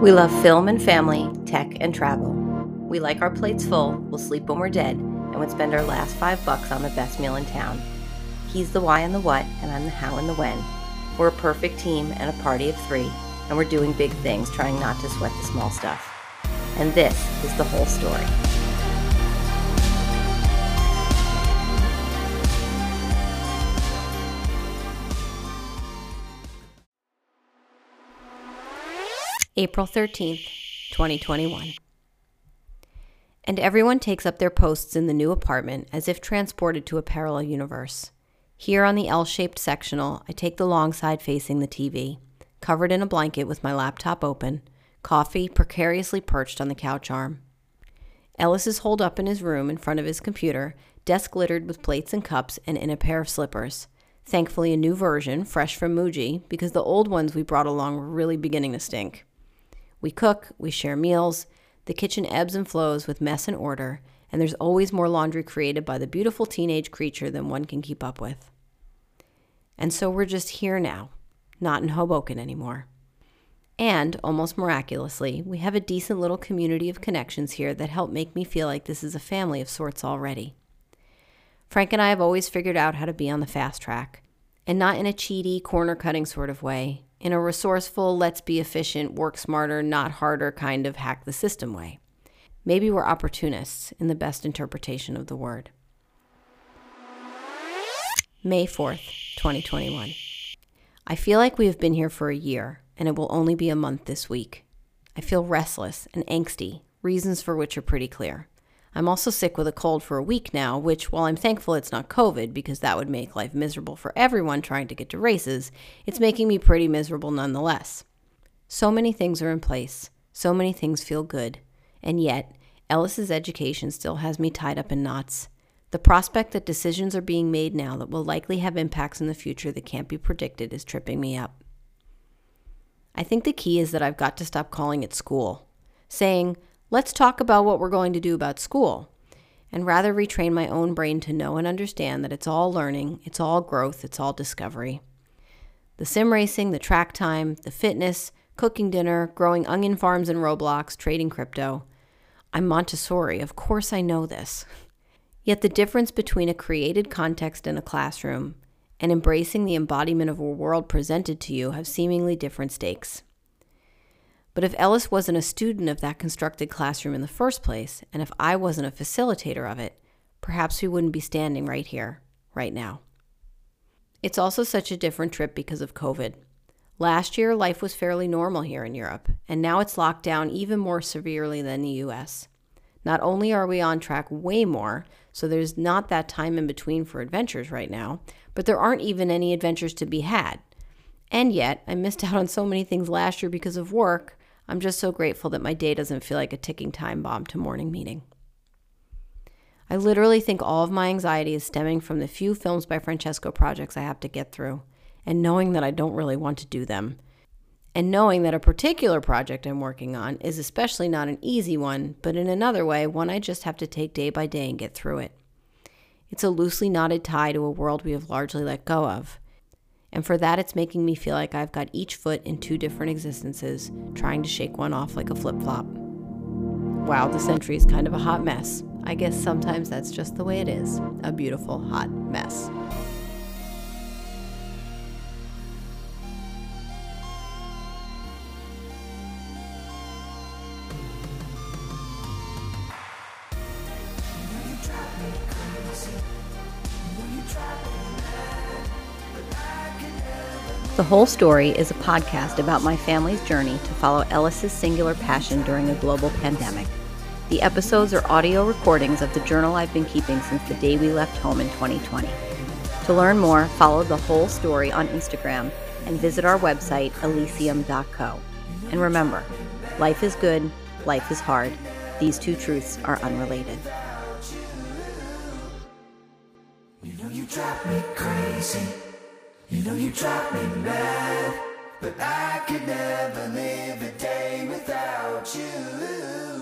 We love film and family, tech and travel. We like our plates full, we'll sleep when we're dead, and we'd spend our last five bucks on the best meal in town. He's the why and the what, and I'm the how and the when. We're a perfect team and a party of three, and we're doing big things, trying not to sweat the small stuff. And this is the whole story. April 13th, 2021. And everyone takes up their posts in the new apartment as if transported to a parallel universe. Here on the L shaped sectional, I take the long side facing the TV, covered in a blanket with my laptop open, coffee precariously perched on the couch arm. Ellis is holed up in his room in front of his computer, desk littered with plates and cups, and in a pair of slippers. Thankfully, a new version, fresh from Muji, because the old ones we brought along were really beginning to stink. We cook, we share meals, the kitchen ebbs and flows with mess and order, and there's always more laundry created by the beautiful teenage creature than one can keep up with. And so we're just here now, not in Hoboken anymore. And, almost miraculously, we have a decent little community of connections here that help make me feel like this is a family of sorts already. Frank and I have always figured out how to be on the fast track, and not in a cheaty, corner cutting sort of way, in a resourceful, let's be efficient, work smarter, not harder kind of hack the system way. Maybe we're opportunists in the best interpretation of the word. May 4th, 2021. I feel like we have been here for a year, and it will only be a month this week. I feel restless and angsty, reasons for which are pretty clear. I'm also sick with a cold for a week now, which, while I'm thankful it's not COVID because that would make life miserable for everyone trying to get to races, it's making me pretty miserable nonetheless. So many things are in place, so many things feel good, and yet, Ellis's education still has me tied up in knots. The prospect that decisions are being made now that will likely have impacts in the future that can't be predicted is tripping me up. I think the key is that I've got to stop calling it school, saying, Let's talk about what we're going to do about school, and rather retrain my own brain to know and understand that it's all learning, it's all growth, it's all discovery. The sim racing, the track time, the fitness, cooking dinner, growing onion farms in Roblox, trading crypto. I'm Montessori, of course I know this. Yet the difference between a created context in a classroom and embracing the embodiment of a world presented to you have seemingly different stakes. But if Ellis wasn't a student of that constructed classroom in the first place, and if I wasn't a facilitator of it, perhaps we wouldn't be standing right here, right now. It's also such a different trip because of COVID. Last year, life was fairly normal here in Europe, and now it's locked down even more severely than the US. Not only are we on track way more, so there's not that time in between for adventures right now, but there aren't even any adventures to be had. And yet, I missed out on so many things last year because of work I'm just so grateful that my day doesn't feel like a ticking time bomb to morning meeting. I literally think all of my anxiety is stemming from the few films by Francesco projects I have to get through, and knowing that I don't really want to do them. And knowing that a particular project I'm working on is especially not an easy one, but in another way, one I just have to take day by day and get through it. It's a loosely knotted tie to a world we have largely let go of, and for that, it's making me feel like I've got each foot in two different existences, trying to shake one off like a flip flop. Wow, this entry is kind of a hot mess. I guess sometimes that's just the way it is a beautiful, hot mess. The Whole Story is a podcast about my family's journey to follow Ellis's singular passion during a global pandemic. The episodes are audio recordings of the journal I've been keeping since the day we left home in 2020. To learn more, follow The Whole Story on Instagram and visit our website, ellysium.co. And remember, life is good, life is hard. These two truths are unrelated. You know you. You know you drive me mad, but I could never live a day without you.